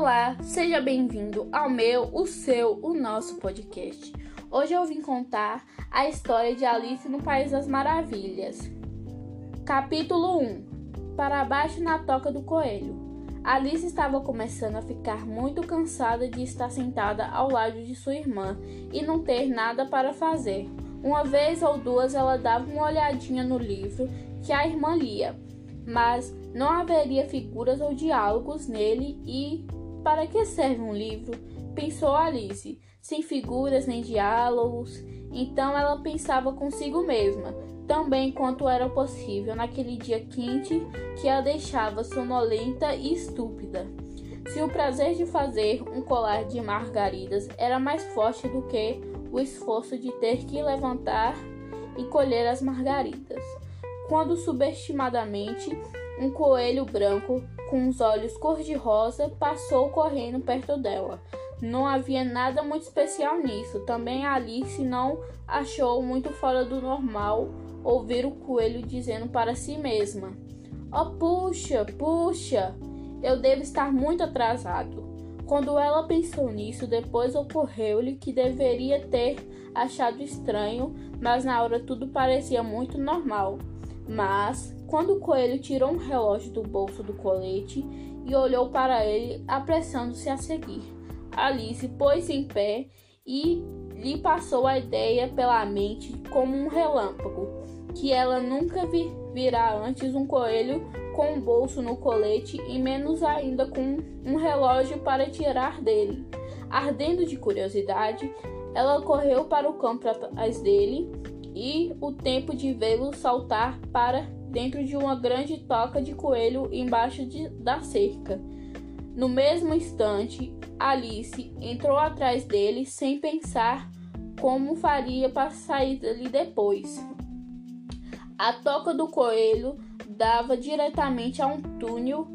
Olá, seja bem-vindo ao meu, o seu, o nosso podcast. Hoje eu vim contar a história de Alice no País das Maravilhas. Capítulo 1 Para baixo na toca do coelho. Alice estava começando a ficar muito cansada de estar sentada ao lado de sua irmã e não ter nada para fazer. Uma vez ou duas ela dava uma olhadinha no livro que a irmã lia, mas não haveria figuras ou diálogos nele e para que serve um livro? Pensou Alice, sem figuras nem diálogos. Então ela pensava consigo mesma, também quanto era possível naquele dia quente que a deixava sonolenta e estúpida. Se o prazer de fazer um colar de margaridas era mais forte do que o esforço de ter que levantar e colher as margaridas. Quando subestimadamente um coelho branco com os olhos cor-de-rosa passou correndo perto dela. Não havia nada muito especial nisso. Também Alice não achou muito fora do normal ouvir o coelho dizendo para si mesma: Oh, puxa, puxa, eu devo estar muito atrasado. Quando ela pensou nisso, depois ocorreu-lhe que deveria ter achado estranho, mas na hora tudo parecia muito normal. Mas, quando o coelho tirou um relógio do bolso do colete e olhou para ele, apressando-se a seguir, Alice pôs-se em pé e lhe passou a ideia pela mente como um relâmpago, que ela nunca vi virá antes um coelho com um bolso no colete e menos ainda com um relógio para tirar dele. Ardendo de curiosidade, ela correu para o campo atrás dele e o tempo de vê-lo saltar para dentro de uma grande toca de coelho embaixo de, da cerca. No mesmo instante, Alice entrou atrás dele sem pensar como faria para sair dali depois. A toca do coelho dava diretamente a um túnel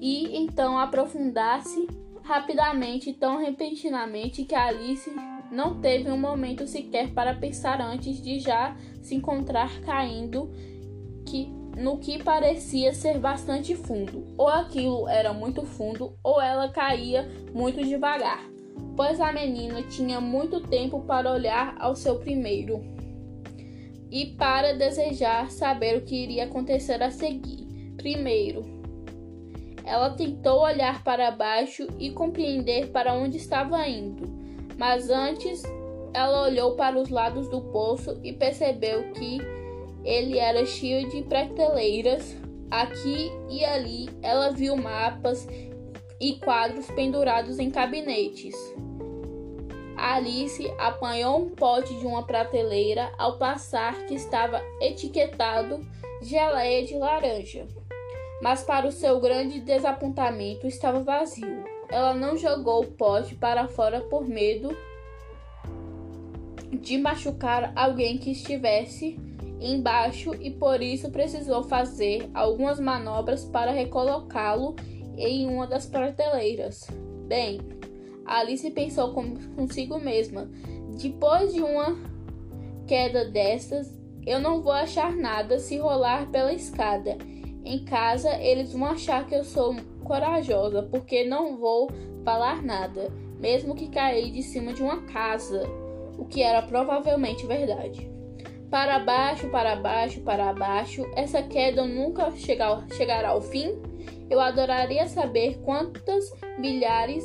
e então aprofundasse rapidamente, tão repentinamente que Alice não teve um momento sequer para pensar antes de já se encontrar caindo no que parecia ser bastante fundo. Ou aquilo era muito fundo, ou ela caía muito devagar, pois a menina tinha muito tempo para olhar ao seu primeiro e para desejar saber o que iria acontecer a seguir. Primeiro, ela tentou olhar para baixo e compreender para onde estava indo mas antes ela olhou para os lados do poço e percebeu que ele era cheio de prateleiras. Aqui e ali ela viu mapas e quadros pendurados em gabinetes. Alice apanhou um pote de uma prateleira ao passar que estava etiquetado geleia de laranja. Mas para o seu grande desapontamento estava vazio. Ela não jogou o pote para fora por medo de machucar alguém que estivesse embaixo e por isso precisou fazer algumas manobras para recolocá-lo em uma das prateleiras. Bem, Alice pensou consigo mesma: depois de uma queda dessas, eu não vou achar nada se rolar pela escada. Em casa, eles vão achar que eu sou corajosa, porque não vou falar nada, mesmo que cair de cima de uma casa, o que era provavelmente verdade. Para baixo, para baixo, para baixo, essa queda nunca chegar, chegará ao fim? Eu adoraria saber quantas milhares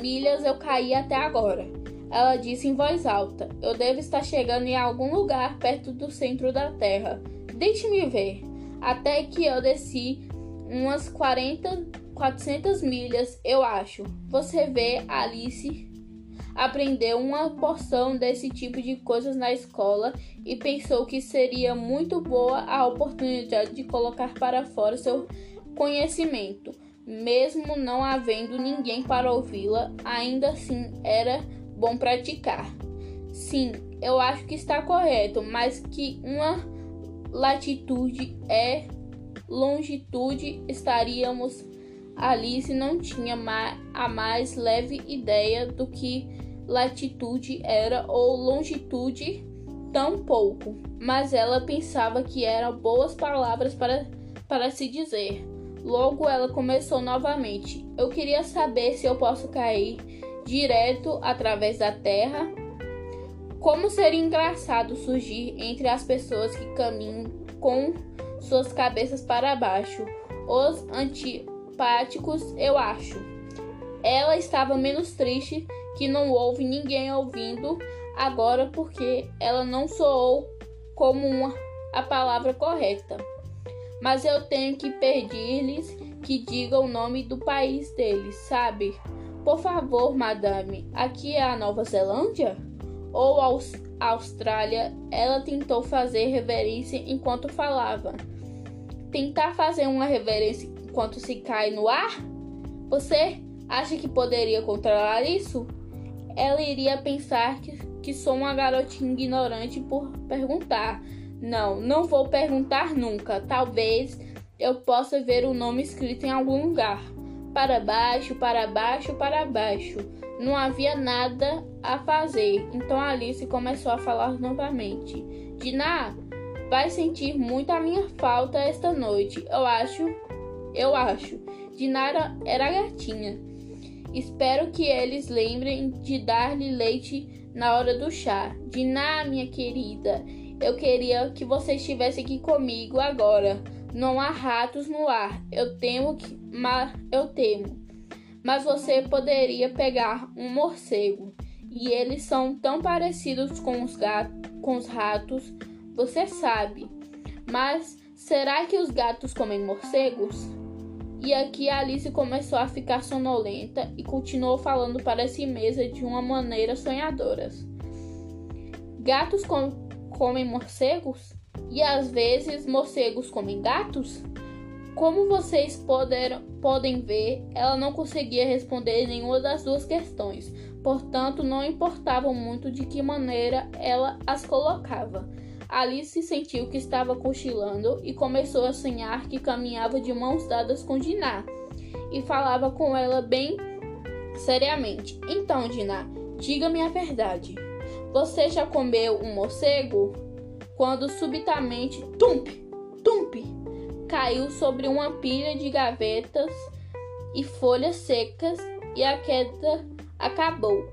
milhas eu caí até agora. Ela disse em voz alta: Eu devo estar chegando em algum lugar perto do centro da Terra. Deixe-me ver. Até que eu desci umas 40 400 milhas, eu acho. Você vê, Alice aprendeu uma porção desse tipo de coisas na escola e pensou que seria muito boa a oportunidade de colocar para fora seu conhecimento. Mesmo não havendo ninguém para ouvi-la, ainda assim era bom praticar. Sim, eu acho que está correto, mas que uma latitude é longitude estaríamos Alice não tinha a mais leve ideia do que latitude era ou longitude tão pouco, mas ela pensava que eram boas palavras para, para se dizer. Logo ela começou novamente. Eu queria saber se eu posso cair direto através da terra. Como seria engraçado surgir entre as pessoas que caminham com suas cabeças para baixo. Os antipáticos, eu acho. Ela estava menos triste que não houve ninguém ouvindo agora porque ela não soou como uma, a palavra correta. Mas eu tenho que pedir-lhes que digam o nome do país deles, sabe? Por favor, madame, aqui é a Nova Zelândia? Ou Aus Austrália? Ela tentou fazer reverência enquanto falava. Tentar fazer uma reverência enquanto se cai no ar? Você acha que poderia controlar isso? Ela iria pensar que, que sou uma garotinha ignorante por perguntar. Não, não vou perguntar nunca. Talvez eu possa ver o nome escrito em algum lugar. Para baixo, para baixo, para baixo. Não havia nada a fazer. Então Alice começou a falar novamente. Diná, vai sentir muito a minha falta esta noite. Eu acho, eu acho. Dinara era gatinha. Espero que eles lembrem de dar-lhe leite na hora do chá. Diná, minha querida, eu queria que você estivesse aqui comigo agora. Não há ratos no ar. Eu temo que, mas eu temo. Mas você poderia pegar um morcego. E eles são tão parecidos com os gatos, com os ratos, você sabe. Mas será que os gatos comem morcegos? E aqui Alice começou a ficar sonolenta e continuou falando para si mesma de uma maneira sonhadora. Gatos com comem morcegos? E às vezes morcegos comem gatos? Como vocês poder, podem ver, ela não conseguia responder nenhuma das duas questões, portanto, não importava muito de que maneira ela as colocava. Alice sentiu que estava cochilando e começou a sonhar que caminhava de mãos dadas com Diná e falava com ela bem seriamente. Então, Diná, diga-me a verdade. Você já comeu um morcego? Quando subitamente, tump, tump, caiu sobre uma pilha de gavetas e folhas secas e a queda acabou.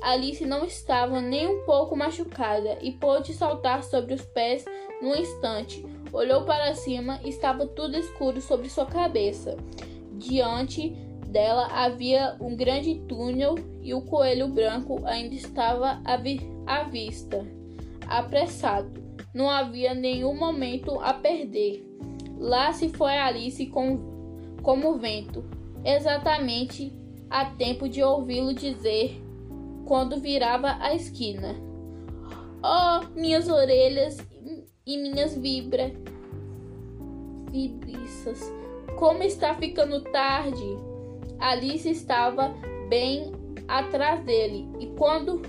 Alice não estava nem um pouco machucada e pôde saltar sobre os pés num instante. Olhou para cima e estava tudo escuro sobre sua cabeça. Diante dela havia um grande túnel e o coelho branco ainda estava à, vi à vista. Apressado, não havia nenhum momento a perder. Lá se foi Alice com, como vento, exatamente a tempo de ouvi-lo dizer quando virava a esquina: Oh, minhas orelhas e minhas vibra, vibriças, como está ficando tarde! Alice estava bem atrás dele e quando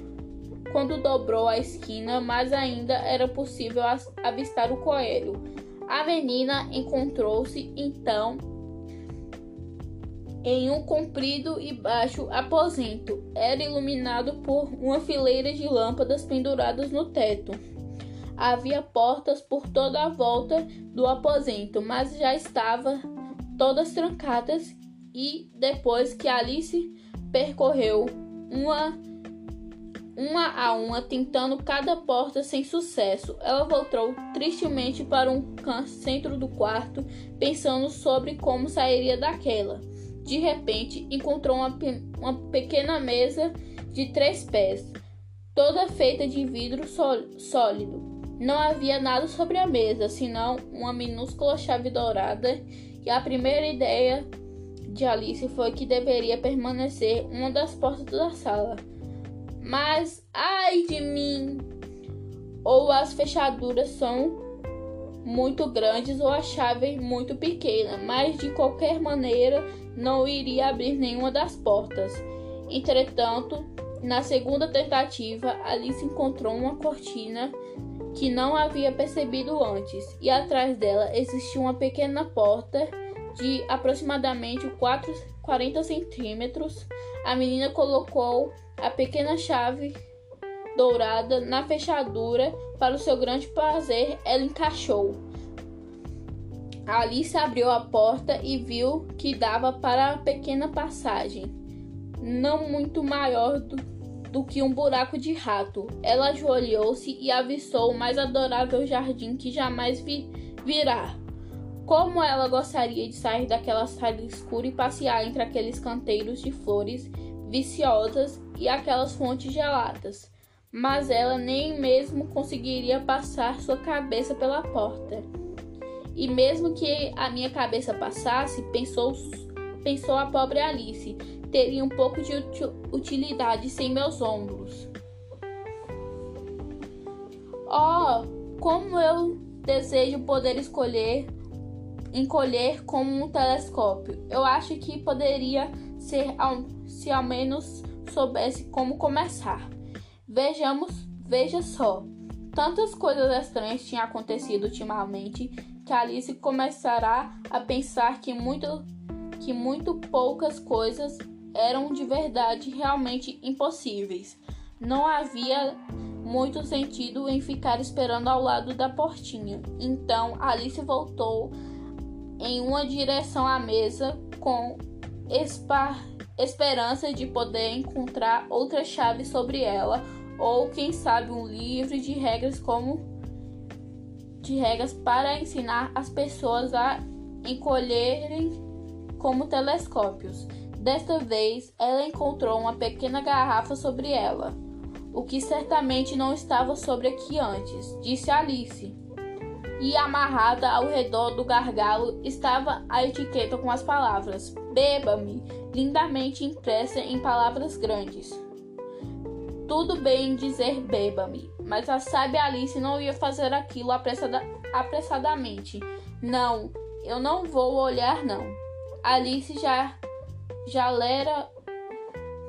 quando dobrou a esquina, mas ainda era possível avistar o coelho. A menina encontrou-se então em um comprido e baixo aposento. Era iluminado por uma fileira de lâmpadas penduradas no teto. Havia portas por toda a volta do aposento, mas já estavam todas trancadas e depois que Alice percorreu uma uma a uma, tentando cada porta sem sucesso. Ela voltou tristemente para um centro do quarto, pensando sobre como sairia daquela. De repente, encontrou uma, uma pequena mesa de três pés, toda feita de vidro sólido. Não havia nada sobre a mesa, senão uma minúscula chave dourada, e a primeira ideia de Alice foi que deveria permanecer uma das portas da sala. Mas, ai de mim! Ou as fechaduras são muito grandes ou a chave muito pequena, mas de qualquer maneira não iria abrir nenhuma das portas. Entretanto, na segunda tentativa, Alice encontrou uma cortina que não havia percebido antes, e atrás dela existia uma pequena porta de aproximadamente 4, 40 centímetros. A menina colocou a pequena chave dourada na fechadura. Para o seu grande prazer, ela encaixou. Alice abriu a porta e viu que dava para a pequena passagem, não muito maior do, do que um buraco de rato. Ela ajoelhou-se e avistou o mais adorável jardim que jamais vi, virá. Como ela gostaria de sair daquela sala escura e passear entre aqueles canteiros de flores viciosas e aquelas fontes geladas. Mas ela nem mesmo conseguiria passar sua cabeça pela porta. E mesmo que a minha cabeça passasse, pensou, pensou a pobre Alice, teria um pouco de utilidade sem meus ombros. Oh, como eu desejo poder escolher encolher como um telescópio. Eu acho que poderia ser se ao menos soubesse como começar. Vejamos, veja só. Tantas coisas estranhas tinham acontecido ultimamente que Alice começará a pensar que muito, que muito poucas coisas eram de verdade realmente impossíveis. Não havia muito sentido em ficar esperando ao lado da portinha. Então Alice voltou em uma direção à mesa com esperança de poder encontrar outra chave sobre ela ou quem sabe um livro de regras como de regras para ensinar as pessoas a encolherem como telescópios. Desta vez, ela encontrou uma pequena garrafa sobre ela, o que certamente não estava sobre aqui antes, disse Alice. E amarrada ao redor do gargalo estava a etiqueta com as palavras: Beba-me, lindamente impressa em palavras grandes. Tudo bem dizer beba-me, mas a sábia Alice não ia fazer aquilo apressada, apressadamente. Não, eu não vou olhar não. Alice já já lera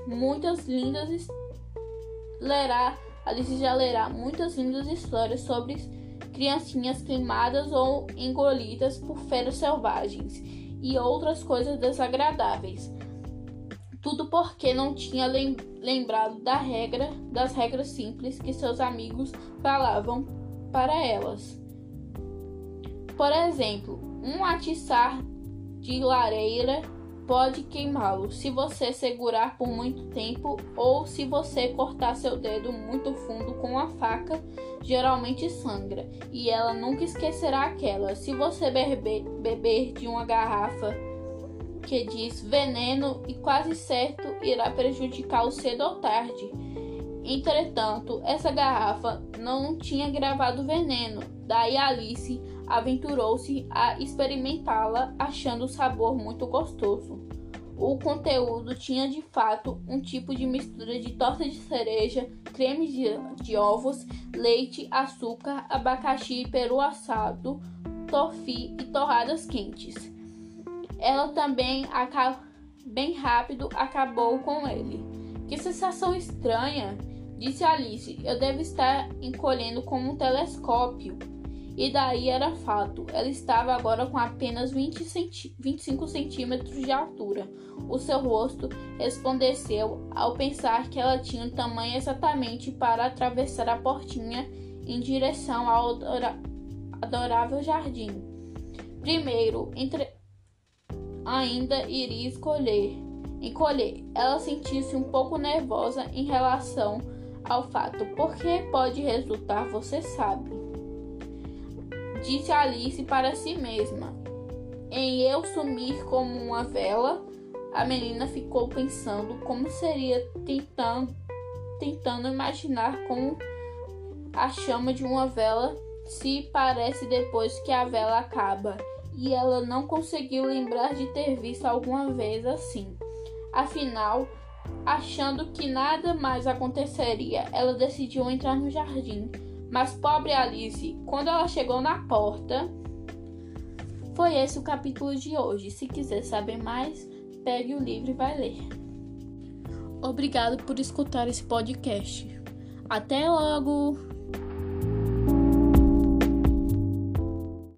muitas lindas lerá Alice já lerá muitas lindas histórias sobre criancinhas queimadas ou engolidas por feras selvagens e outras coisas desagradáveis. Tudo porque não tinha lembrado da regra, das regras simples que seus amigos falavam para elas. Por exemplo, um atiçar de lareira pode queimá-lo se você segurar por muito tempo ou se você cortar seu dedo muito fundo com a faca, geralmente sangra, e ela nunca esquecerá aquela. Se você beber, beber de uma garrafa que diz veneno e quase certo irá prejudicá-lo cedo ou tarde. Entretanto, essa garrafa não tinha gravado veneno, daí Alice aventurou-se a experimentá-la, achando o sabor muito gostoso. O conteúdo tinha de fato um tipo de mistura de torta de cereja, creme de, de ovos, leite, açúcar, abacaxi, peru assado, tofi e torradas quentes. Ela também, bem rápido, acabou com ele. Que sensação estranha, disse Alice. Eu devo estar encolhendo como um telescópio. E daí era fato. Ela estava agora com apenas 20 centi 25 centímetros de altura. O seu rosto resplandeceu ao pensar que ela tinha o tamanho exatamente para atravessar a portinha em direção ao adorável jardim. Primeiro, entre ainda iria escolher encolher. Ela sentiu-se um pouco nervosa em relação ao fato, porque pode resultar, você sabe. Disse Alice para si mesma. Em eu sumir como uma vela, a menina ficou pensando como seria tentando tentando imaginar como a chama de uma vela se parece depois que a vela acaba e ela não conseguiu lembrar de ter visto alguma vez assim. Afinal, achando que nada mais aconteceria, ela decidiu entrar no jardim. Mas pobre Alice, quando ela chegou na porta, foi esse o capítulo de hoje. Se quiser saber mais, pegue o livro e vai ler. Obrigado por escutar esse podcast. Até logo!